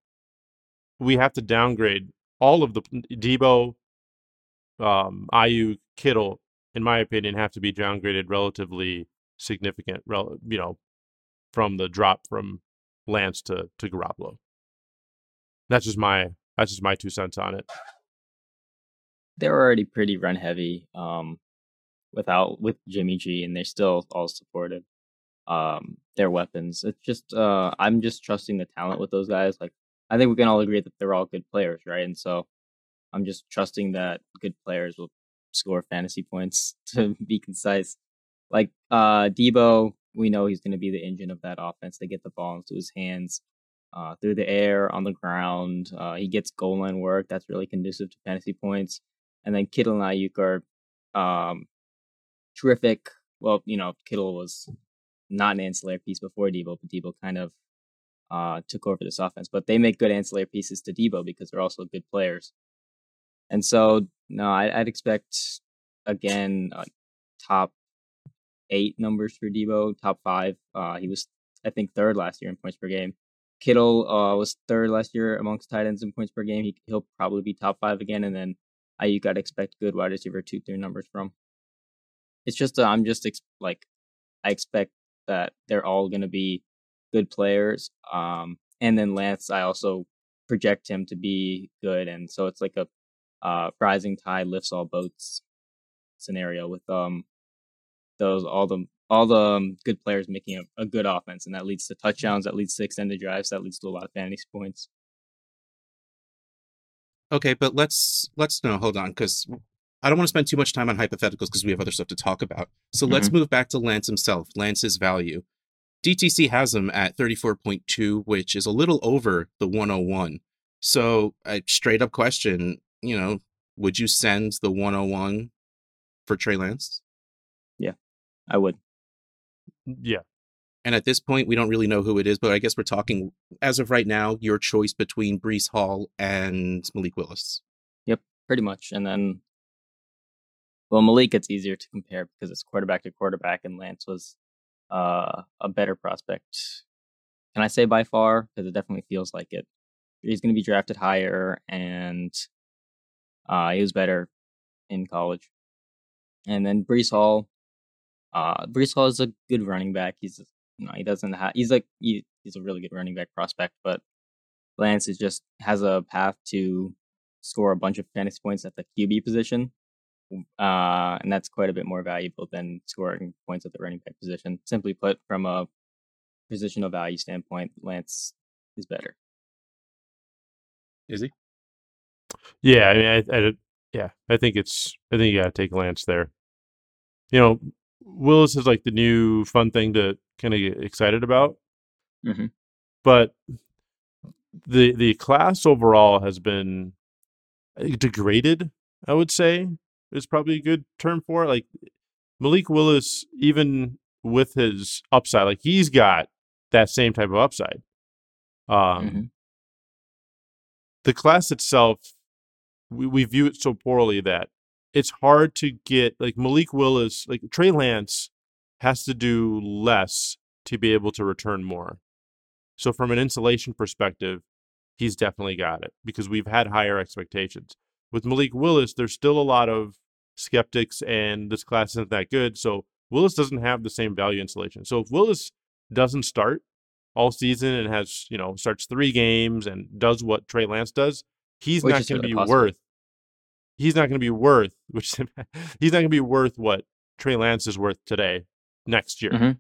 Speaker 3: we have to downgrade all of the Deebo, um, Aiyuk, Kittle, in my opinion, have to be downgraded relatively significant, rel- you know, from the drop from Lance to to Garoppolo. That's just my that's just my two cents on it.
Speaker 4: They're already pretty run heavy um, without with Jimmy G, and they're still all supported. Um, their weapons. It's just uh, I'm just trusting the talent with those guys. Like I think we can all agree that they're all good players, right? And so I'm just trusting that good players will score fantasy points to be concise. Like uh, Deebo, we know he's going to be the engine of that offense. They get the ball into his hands uh, through the air, on the ground. Uh, he gets goal line work. That's really conducive to fantasy points. And then Kittle and Aiyuk are um, terrific. Well, you know, Kittle was not an ancillary piece before Deebo, but Deebo kind of uh, took over this offense. But they make good ancillary pieces to Deebo because they're also good players. And so, no, I, I'd expect again uh, top eight numbers for Deebo, top five. Uh, he was, I think, third last year in points per game. Kittle uh, was third last year amongst tight ends in points per game. He, he'll probably be top five again. And then I you got to expect good wide receiver two, three numbers from. It's just, uh, I'm just ex- like, I expect that they're all going to be good players. Um, and then Lance, I also project him to be good. And so it's like a uh, rising tide lifts all boats scenario with um those all the all the um, good players making a, a good offense, and that leads to touchdowns, that leads to extended drives, that leads to a lot of fantasy points.
Speaker 2: Okay, but let's let's no hold on because I don't want to spend too much time on hypotheticals because we have other stuff to talk about. So let's move back to Lance himself. Lance's value. DTC has him at 34.2, which is a little over the 101. So, a straight up question, you know, would you send the 101 for Trey Lance?
Speaker 4: Yeah, I would.
Speaker 3: Yeah.
Speaker 2: And at this point, we don't really know who it is, but I guess we're talking, as of right now, your choice between Breece Hall and Malik Willis.
Speaker 4: Yep, pretty much. And then, well, Malik, it's easier to compare because it's quarterback to quarterback, and Lance was uh, a better prospect. Can I say by far? Because it definitely feels like it. He's going to be drafted higher, and uh, he was better in college. And then Breece Hall, uh, Breece Hall is a good running back. He's you know, he doesn't have he's like he, he's a really good running back prospect, but Lance is just has a path to score a bunch of fantasy points at the QB position. Uh, and that's quite a bit more valuable than scoring points at the running back position. Simply put, from a positional value standpoint, Lance is better.
Speaker 2: Is he?
Speaker 3: Yeah, I mean, I, I, yeah, I think it's, I think you got to take Lance there. You know, Willis is like the new fun thing to kind of get excited about,
Speaker 4: Mhm.
Speaker 3: but the the class overall has been uh, degraded. I would say is probably a good term for it. Like Malik Willis, even with his upside, like he's got that same type of upside. Um,
Speaker 4: Mhm.
Speaker 3: the class itself, we, we view it so poorly that it's hard to get like Malik Willis, like Trey Lance has to do less to be able to return more. So from an insulation perspective, he's definitely got it because we've had higher expectations. With Malik Willis, there's still a lot of skeptics and this class isn't that good. So Willis doesn't have the same value insulation. So if Willis doesn't start all season and has, you know, starts three games and does what Trey Lance does, he's
Speaker 4: Which
Speaker 3: not going to be
Speaker 4: possible.
Speaker 3: worth he's not going to be worth which he's not going to be worth what Trey Lance is worth today next year.
Speaker 4: Mhm.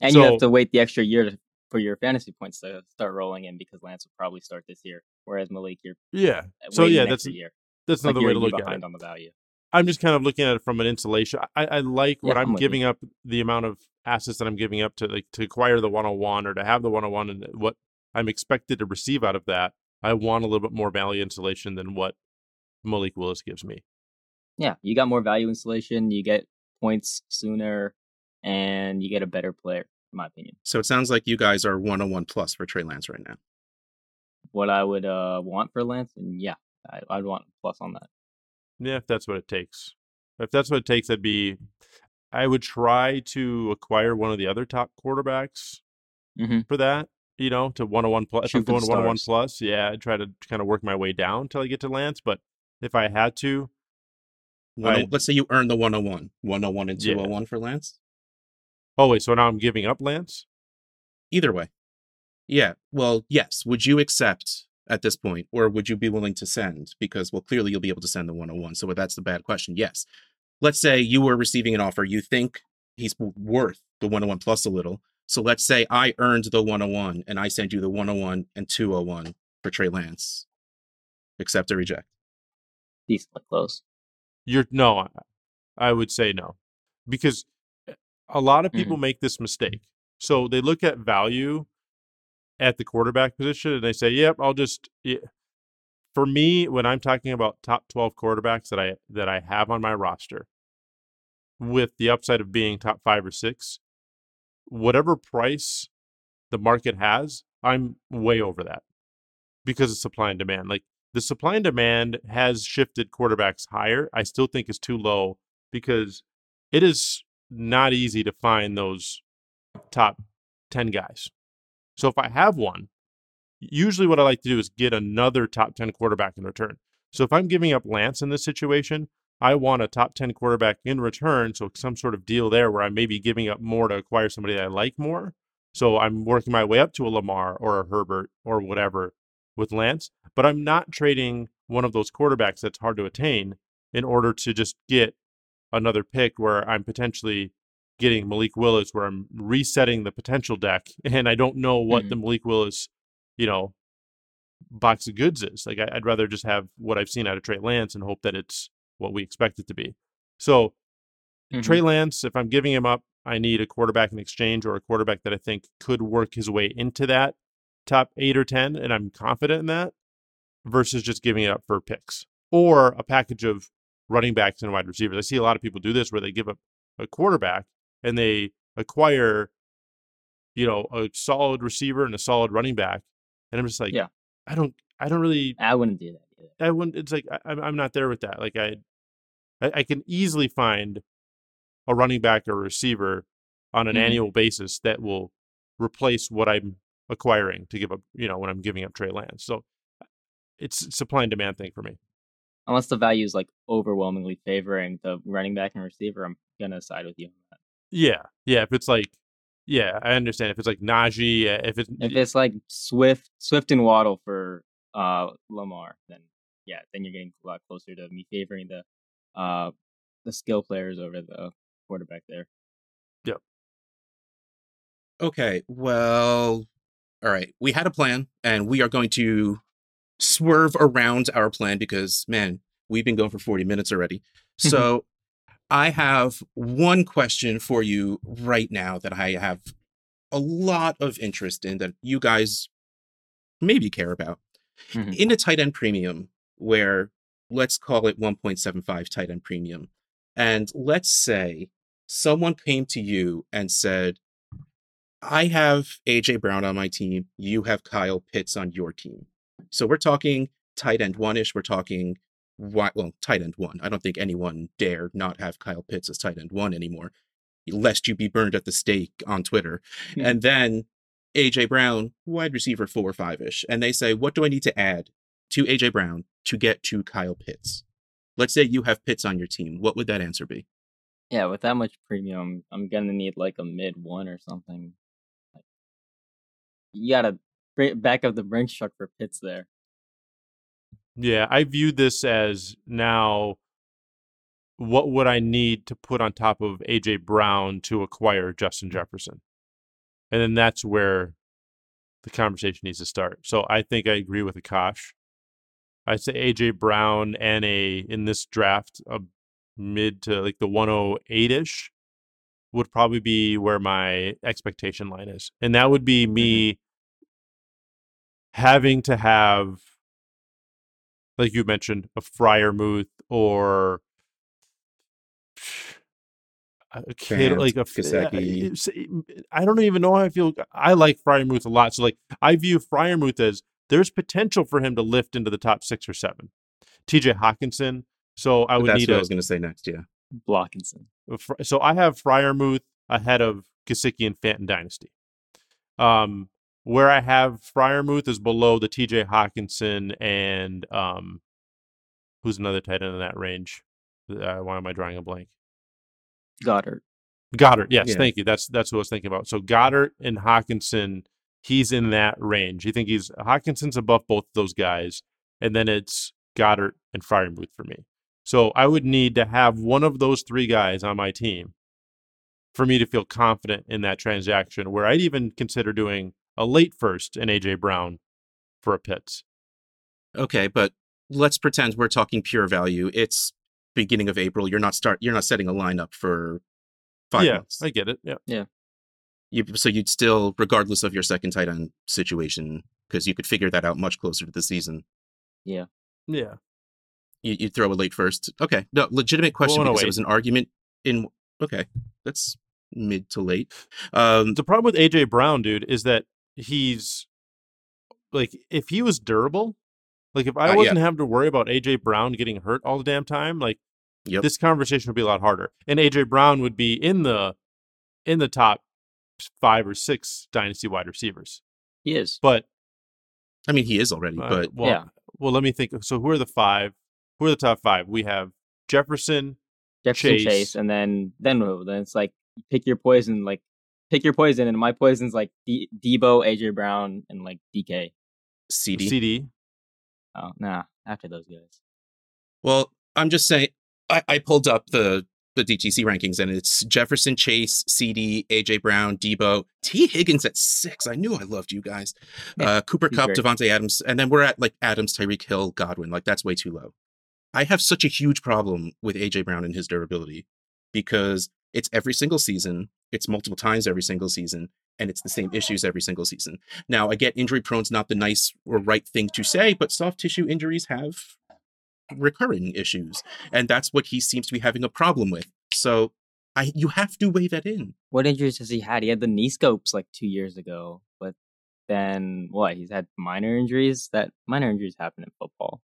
Speaker 4: And you have to wait the extra year to, for your fantasy points to start rolling in because Lance will probably start this year, whereas Malik, you're
Speaker 3: yeah.
Speaker 4: uh,
Speaker 3: So yeah, that's
Speaker 4: year.
Speaker 3: that's another
Speaker 4: you're
Speaker 3: way to look at it.
Speaker 4: on the value.
Speaker 3: I'm just kind of looking at it from an insulation. I, I like
Speaker 4: Yeah,
Speaker 3: what
Speaker 4: I'm
Speaker 3: I'm
Speaker 4: with you.
Speaker 3: giving up the amount of assets that I'm giving up to like to acquire the 101 or to have the 101 and what I'm expected to receive out of that. I want a little bit more value insulation than what Malik Willis gives me.
Speaker 4: Yeah, you got more value installation, you get points sooner, and you get a better player, in my opinion.
Speaker 2: So it sounds like you guys are 101 plus for Trey Lance right now.
Speaker 4: What I would uh want for Lance, and yeah, I, I'd want plus on that.
Speaker 3: Yeah, if that's what it takes. If that's what it takes, I'd be. I would try to acquire one of the other top quarterbacks
Speaker 4: Mhm.
Speaker 3: for that. You know, to 101 plus. If
Speaker 4: Shoot
Speaker 3: I'm going 101 plus, yeah, I'd try to kind of work my way down until I get to Lance. But if I had to, Right.
Speaker 2: let's say you earn the 101, 101 and
Speaker 3: Yeah.
Speaker 2: 201 for Lance.
Speaker 3: oh wait, so now I'm giving up Lance.
Speaker 2: Either way. Yeah. Well, yes. Would you accept at this point, or would you be willing to send? Because, well, clearly you'll be able to send the 101. So that's the bad question. Yes. Let's say you were receiving an offer. You think he's worth the 101 plus a little. So let's say I earned the 101 and I send you the 101 and 201 for Trey Lance. Accept or reject?
Speaker 4: Decently close.
Speaker 3: You're no, I, I would say no, because a lot of people
Speaker 4: Mm-hmm.
Speaker 3: make this mistake. So they look at value at the quarterback position and they say, "Yep, I'll just." Yeah. For me, when I'm talking about top 12 quarterbacks that I that I have on my roster, with the upside of being top five or six, whatever price the market has, I'm way over that because of supply and demand. Like the supply and demand has shifted quarterbacks higher. I still think is too low because it is not easy to find those top 10 guys. So if I have one, usually what I like to do is get another top 10 quarterback in return. So if I'm giving up Lance in this situation, I want a top 10 quarterback in return. So some sort of deal there where I may be giving up more to acquire somebody that I like more. So I'm working my way up to a Lamar or a Herbert or whatever with Lance, but I'm not trading one of those quarterbacks that's hard to attain in order to just get another pick where I'm potentially getting Malik Willis, where I'm resetting the potential deck and I don't know what
Speaker 4: Mhm.
Speaker 3: the Malik Willis, you know, box of goods is. Like I'd rather just have what I've seen out of Trey Lance and hope that it's what we expect it to be. So
Speaker 4: Mhm.
Speaker 3: Trey Lance, if I'm giving him up, I need a quarterback in exchange or a quarterback that I think could work his way into that top eight or 10, and I'm confident in that, versus just giving it up for picks or a package of running backs and wide receivers. I see a lot of people do this where they give up a quarterback and they acquire, you know, a solid receiver and a solid running back. And I'm just like,
Speaker 4: Yeah.
Speaker 3: I don't, I don't really
Speaker 4: I wouldn't do that either.
Speaker 3: I wouldn't. It's like I, I'm I'm not there with that. Like I, I, I can easily find a running back or receiver on an
Speaker 4: Mhm.
Speaker 3: annual basis that will replace what I'm acquiring to give up. You know, when I'm giving up Trey Lance. So it's supply and demand thing for me.
Speaker 4: Unless the value is like overwhelmingly favoring the running back and receiver, I'm gonna side with you on that.
Speaker 3: Yeah, yeah. If it's like, yeah, I understand. If it's like Najee, uh, if it's
Speaker 4: If it's like Swift, Swift and Waddle for uh Lamar, then yeah, then you're getting a lot closer to me favoring the uh the skill players over the quarterback there. Yep.
Speaker 2: Okay, well, all right. We had a plan, and we are going to swerve around our plan because, man, we've been going for 40 minutes already. So, I have one question for you right now that I have a lot of interest in that you guys maybe care about.
Speaker 4: Mhm.
Speaker 2: In a tight end premium, where let's call it 1.75 tight end premium, and let's say someone came to you and said, I have AJ Brown on my team. You have Kyle Pitts on your team. So we're talking tight end one ish. We're talking well, tight end one. I don't think anyone dare not have Kyle Pitts as tight end one anymore, lest you be burned at the stake on Twitter.
Speaker 4: Hmm.
Speaker 2: And then AJ Brown, wide receiver four or five ish. And they say, what do I need to add to AJ Brown to get to Kyle Pitts? Let's say you have Pitts on your team. What would that answer be?
Speaker 4: Yeah, with that much premium, I'm gonna need like a mid one or something. Like, you gotta back up the Brinks truck for Pitts there.
Speaker 3: Yeah, I view this as now what would I need to put on top of AJ Brown to acquire Justin Jefferson? And then that's where the conversation needs to start. So I think I agree with Akash. I'd say AJ Brown and a in this draft a mid to like the 108 ish would probably be where my expectation line is. And that would be me mm-hmm. having to have like you mentioned, a Freiermuth or a kid like a I don't even know how I feel. I like Freiermuth a lot. So like I view Freiermuth as there's potential for him to lift into the top six or seven. TJ Hockenson. So I would
Speaker 2: That's
Speaker 3: need.
Speaker 2: What
Speaker 3: a,
Speaker 2: I was going to say next. Yeah,
Speaker 4: Blockinson.
Speaker 3: So I have Freiermuth ahead of Gesicki and Fant in Dynasty. Um, where I have Freiermuth is below the TJ Hockenson and um, who's another tight end in that range? Uh, why am I drawing a blank?
Speaker 4: Goedert.
Speaker 3: Goedert. yes, yeah. thank you. That's that's what I was thinking about. So Goedert and Hockenson, he's in that range. You think he's Hockenson's above both those guys, and then it's Goedert and Freiermuth for me. So I would need to have one of those three guys on my team for me to feel confident in that transaction. Where I'd even consider doing a late first in AJ Brown for a Pitts.
Speaker 2: Okay, but let's pretend we're talking pure value. It's beginning of April. You're not start. You're not setting a lineup for five
Speaker 3: yeah,
Speaker 2: months.
Speaker 3: I get it. Yeah,
Speaker 4: yeah.
Speaker 2: You, so you'd still, regardless of your second tight end situation, because you could figure that out much closer to the season.
Speaker 4: Yeah.
Speaker 3: Yeah.
Speaker 2: You, would throw a late first. Okay. No, legitimate question because it was an argument in. Okay, that's mid to late. Um,
Speaker 3: the problem with AJ Brown, dude, is that he's like if he was durable, like if I uh, wasn't yeah. having to worry about AJ Brown getting hurt all the damn time, like yep. this conversation would be a lot harder. And AJ Brown would be in the in the top five or six dynasty wide receivers.
Speaker 4: He is.
Speaker 3: But
Speaker 2: I mean he is already, uh, but
Speaker 3: well,
Speaker 4: yeah.
Speaker 3: Well, let me think. So who are the five? Who are the top five? We have Jefferson,
Speaker 4: Jefferson
Speaker 3: Chase,
Speaker 4: Chase and then then who? Then it's like pick your poison. Like pick your poison, and my poison's like D- Deebo, AJ Brown, and like DK.
Speaker 2: CD.
Speaker 3: CD.
Speaker 4: Oh nah, after those guys.
Speaker 2: Well, I'm just saying. I, I pulled up the the DTC rankings, and it's Jefferson, Chase, CD, AJ Brown, Deebo, Tee Higgins at six. I knew I loved you guys. Yeah, uh, Cooper Kupp, Davante Adams, and then we're at like Adams, Tyreek Hill, Godwin. Like that's way too low. I have such a huge problem with AJ Brown and his durability because it's every single season, it's multiple times every single season, and it's the same issues every single season. Now, I get injury prone's not the nice or right thing to say, but soft tissue injuries have recurring issues, and that's what he seems to be having a problem with. So, I you have to weigh that in.
Speaker 4: What injuries has he had? He had the knee scopes like two years ago, but then what? He's had minor injuries. That minor injuries happen in football.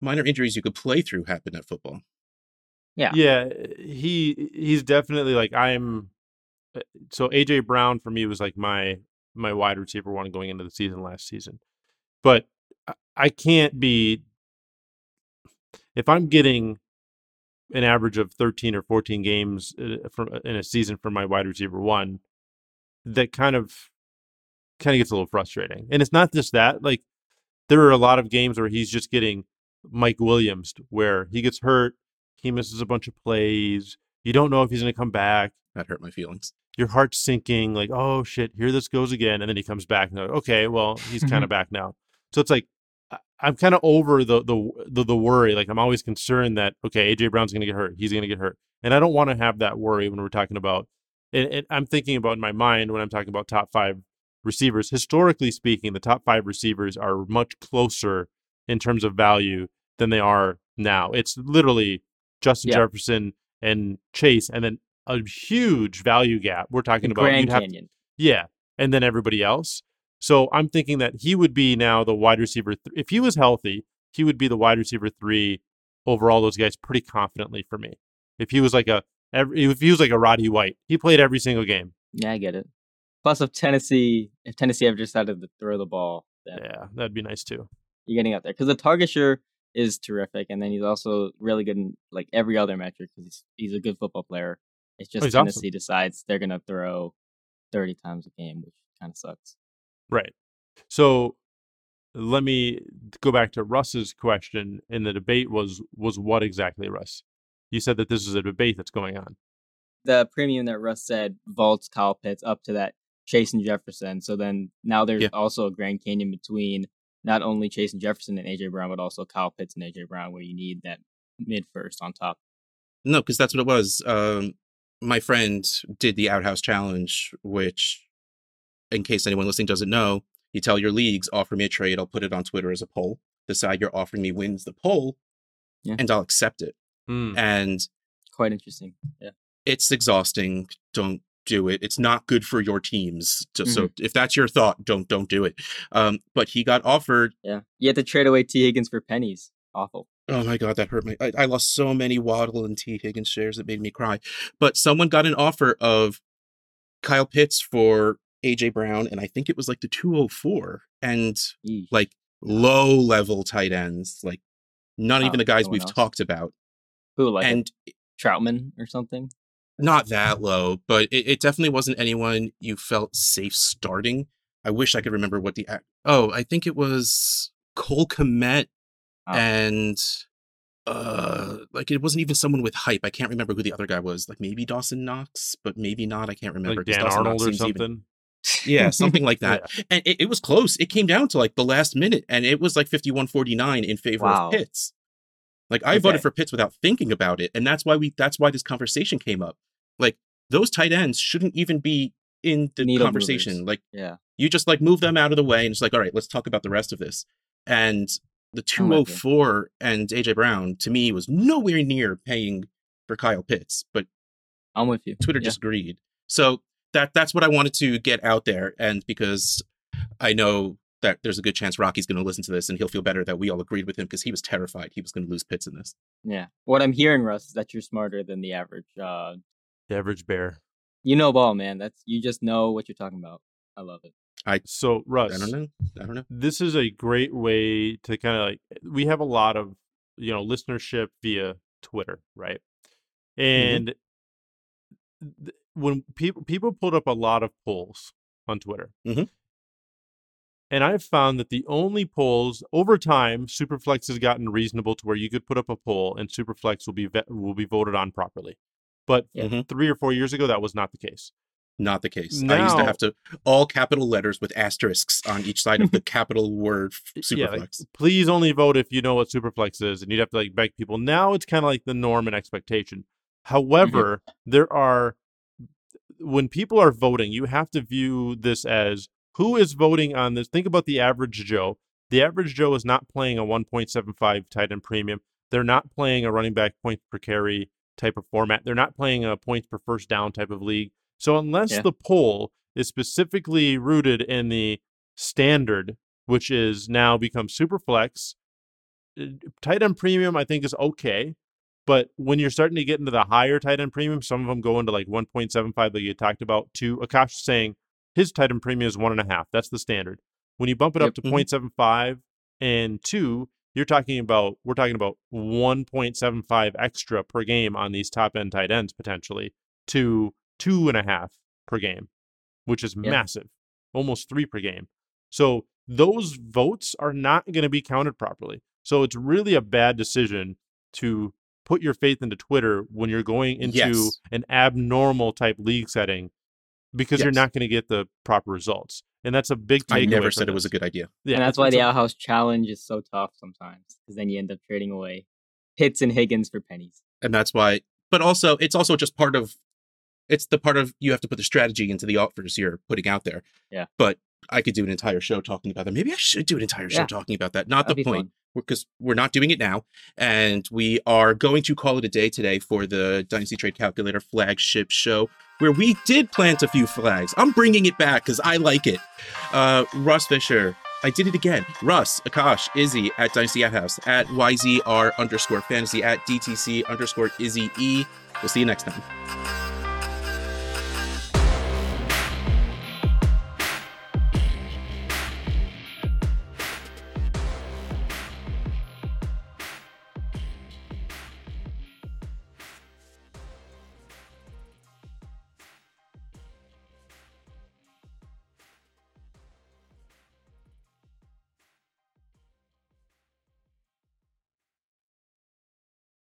Speaker 2: Minor injuries you could play through happen at football.
Speaker 4: Yeah.
Speaker 3: Yeah, he he's definitely like I'm uh, so AJ Brown for me was like my my wide receiver one going into the season last season. But I can't be if I'm getting an average of 13 or 14 games uh, from uh, in a season for my wide receiver one that kind of kind of gets a little frustrating. And it's not just that like there are a lot of games where he's just getting Mike Williams where he gets hurt he misses a bunch of plays. You don't know if he's going to come back.
Speaker 2: That hurt my feelings.
Speaker 3: Your heart's sinking, like, oh shit, here this goes again. And then he comes back and like, okay, well, he's kind of back now. So it's like I'm kind of over the, the the the worry. Like I'm always concerned that okay, AJ Brown's going to get hurt. He's going to get hurt, and I don't want to have that worry when we're talking about. And, and I'm thinking about in my mind when I'm talking about top five receivers. Historically speaking, the top five receivers are much closer in terms of value than they are now. It's literally Justin yeah. Jefferson and Chase, and then a huge value gap. We're talking
Speaker 4: the
Speaker 3: about
Speaker 4: Grand Canyon.
Speaker 3: To, yeah, and then everybody else. So I'm thinking that he would be now the wide receiver. Th- if he was healthy, he would be the wide receiver three over all those guys pretty confidently for me. If he was like a every, if he was like a Roddy White, he played every single game.
Speaker 4: Yeah, I get it. Plus, if Tennessee, if Tennessee ever decided to throw the ball,
Speaker 3: yeah, that'd be nice too.
Speaker 4: You're getting out there because the target share is terrific, and then he's also really good in like every other metric because he's, he's a good football player. It's oh, just oh, Tennessee awesome. decides they're gonna throw thirty times a game, which kind of sucks.
Speaker 3: Right. So let me go back to Russ's question. And the debate was was what exactly, Russ? You said that this is a debate that's going on.
Speaker 4: The premium that Russ said vaults Kyle Pitts up to that Chase and Jefferson. So then now there's
Speaker 2: Yeah.
Speaker 4: also a Grand Canyon between not only Chase and Jefferson and AJ Brown, but also Kyle Pitts and AJ Brown, where you need that mid first on top.
Speaker 2: No, because that's what it was. Um, my friend did the Outhouse Challenge, which, in case anyone listening doesn't know, you tell your leagues, offer me a trade. I'll put it on Twitter as a poll. The side you're offering me wins the poll,
Speaker 4: Yeah.
Speaker 2: and I'll accept it.
Speaker 3: Hmm.
Speaker 2: And
Speaker 4: Quite interesting. Yeah.
Speaker 2: it's exhausting. Don't do it. It's not good for your teams. Just so if that's your thought, don't don't do it. Um, but he got offered.
Speaker 4: Yeah. You had to trade away Tee Higgins for pennies. Awful.
Speaker 2: Oh my god, that hurt me. I, I lost so many Waddle and Tee Higgins shares that made me cry. But someone got an offer of Kyle Pitts for AJ Brown, and I think it was like the 204, and
Speaker 4: Yeesh.
Speaker 2: like low level tight ends, like not
Speaker 4: Oh,
Speaker 2: even the guys
Speaker 4: no
Speaker 2: we've
Speaker 4: else.
Speaker 2: talked about,
Speaker 4: Who, like
Speaker 2: and
Speaker 4: Troutman or something?
Speaker 2: not that low, but it, it definitely wasn't anyone you felt safe starting. I wish I could remember what the oh, I think it was Cole Kmet
Speaker 4: Oh.
Speaker 2: and uh like it wasn't even someone with hype. I can't remember who the other guy was. Like maybe Dawson Knox, but maybe not. I can't remember.
Speaker 3: like Dan
Speaker 2: Dawson
Speaker 3: Arnold
Speaker 2: Knox
Speaker 3: or
Speaker 2: seems even-
Speaker 3: something.
Speaker 2: Yeah, something like that. And it, it was close. It came down to like the last minute, and it was like 51-49 in favor
Speaker 4: Wow.
Speaker 2: of Pitts. Like I voted for Pitts without thinking about it, and that's why we that's why this conversation came up. Like those tight ends shouldn't even be in the
Speaker 4: Needle
Speaker 2: conversation.
Speaker 4: movers.
Speaker 2: Like
Speaker 4: Yeah.
Speaker 2: you just like move them out of the way and it's like, all right, let's talk about the rest of this. And the
Speaker 4: I'm
Speaker 2: 204 and AJ Brown to me was nowhere near paying for Kyle Pitts, but
Speaker 4: I'm with you.
Speaker 2: Twitter
Speaker 4: Yeah.
Speaker 2: disagreed. So that that's what I wanted to get out there, and because I know that there's a good chance Rocky's going to listen to this and he'll feel better that we all agreed with him because he was terrified he was going to lose Pitts in this.
Speaker 4: Yeah. What I'm hearing, Russ, is that you're smarter than the average. Uh,
Speaker 3: The average bear.
Speaker 4: you know ball, man. That's you just know what you're talking about. I love it.
Speaker 3: I so Russ,
Speaker 2: I don't know. I don't know.
Speaker 3: this is a great way to kind of like we have a lot of you know listenership via Twitter, right? And th- when people people pulled up a lot of polls on Twitter,
Speaker 2: Mhm.
Speaker 3: and I've found that the only polls over time, Superflex has gotten reasonable to where you could put up a poll and Superflex will be ve- will be voted on properly. But.
Speaker 2: Mhm.
Speaker 3: three or four years ago, that was not the case.
Speaker 2: Not the case. I used to have to all capital letters with asterisks on each side of the capital word f-
Speaker 3: Yeah, like,
Speaker 2: superflex.
Speaker 3: please only vote if you know what Superflex is, and you'd have to like beg people. Now it's kind of like the norm and expectation. However, there are when people are voting, you have to view this as who is voting on this. Think about the average Joe. The average Joe is not playing a 1.75 tight end premium. They're not playing a running back points per carry type of format. They're not playing a points per first down type of league. So unless
Speaker 4: Yeah.
Speaker 3: the poll is specifically rooted in the standard, which is now become super flex, uh, tight end premium I think is okay. But when you're starting to get into the higher tight end premium, some of them go into like 1.75 that you talked about. To Akash saying his tight end premium is one and a half. That's the standard. When you bump it up
Speaker 4: Yep.
Speaker 3: to
Speaker 2: Mhm.
Speaker 3: 0.75 and two, you're talking about we're talking about 1.75 extra per game on these top end tight ends potentially to two and a half per game, which is
Speaker 4: Yeah.
Speaker 3: massive, almost three per game. So those votes are not going to be counted properly. So it's really a bad decision to put your faith into Twitter when you're going into
Speaker 2: Yes.
Speaker 3: an abnormal type league setting because you're not going to get the proper results. And that's a big takeaway.
Speaker 2: I never
Speaker 3: from
Speaker 2: said it was a good idea.
Speaker 3: Yeah,
Speaker 4: and that's
Speaker 3: it's-
Speaker 4: why the
Speaker 3: a-
Speaker 4: outhouse challenge is so tough sometimes, because then you end up trading away Pitts and Higgins for pennies.
Speaker 2: and that's why but also it's also just part of it's the part of you have to put the strategy into the offers you're putting out there
Speaker 4: Yeah.
Speaker 2: but i could do an entire show talking about that maybe i should do an entire show
Speaker 4: Yeah.
Speaker 2: talking about that not
Speaker 4: That'd
Speaker 2: the point
Speaker 4: fun.
Speaker 2: Because we're not doing it now and we are going to call it a day today for the dynasty trade calculator flagship show where we did plant a few flags i'm bringing it back because i like it uh russ fisher I did it again. Russ, Akash, Izzy at Dynasty at House, at YZR underscore fantasy, at DTC underscore Izzy E. We'll see you next time.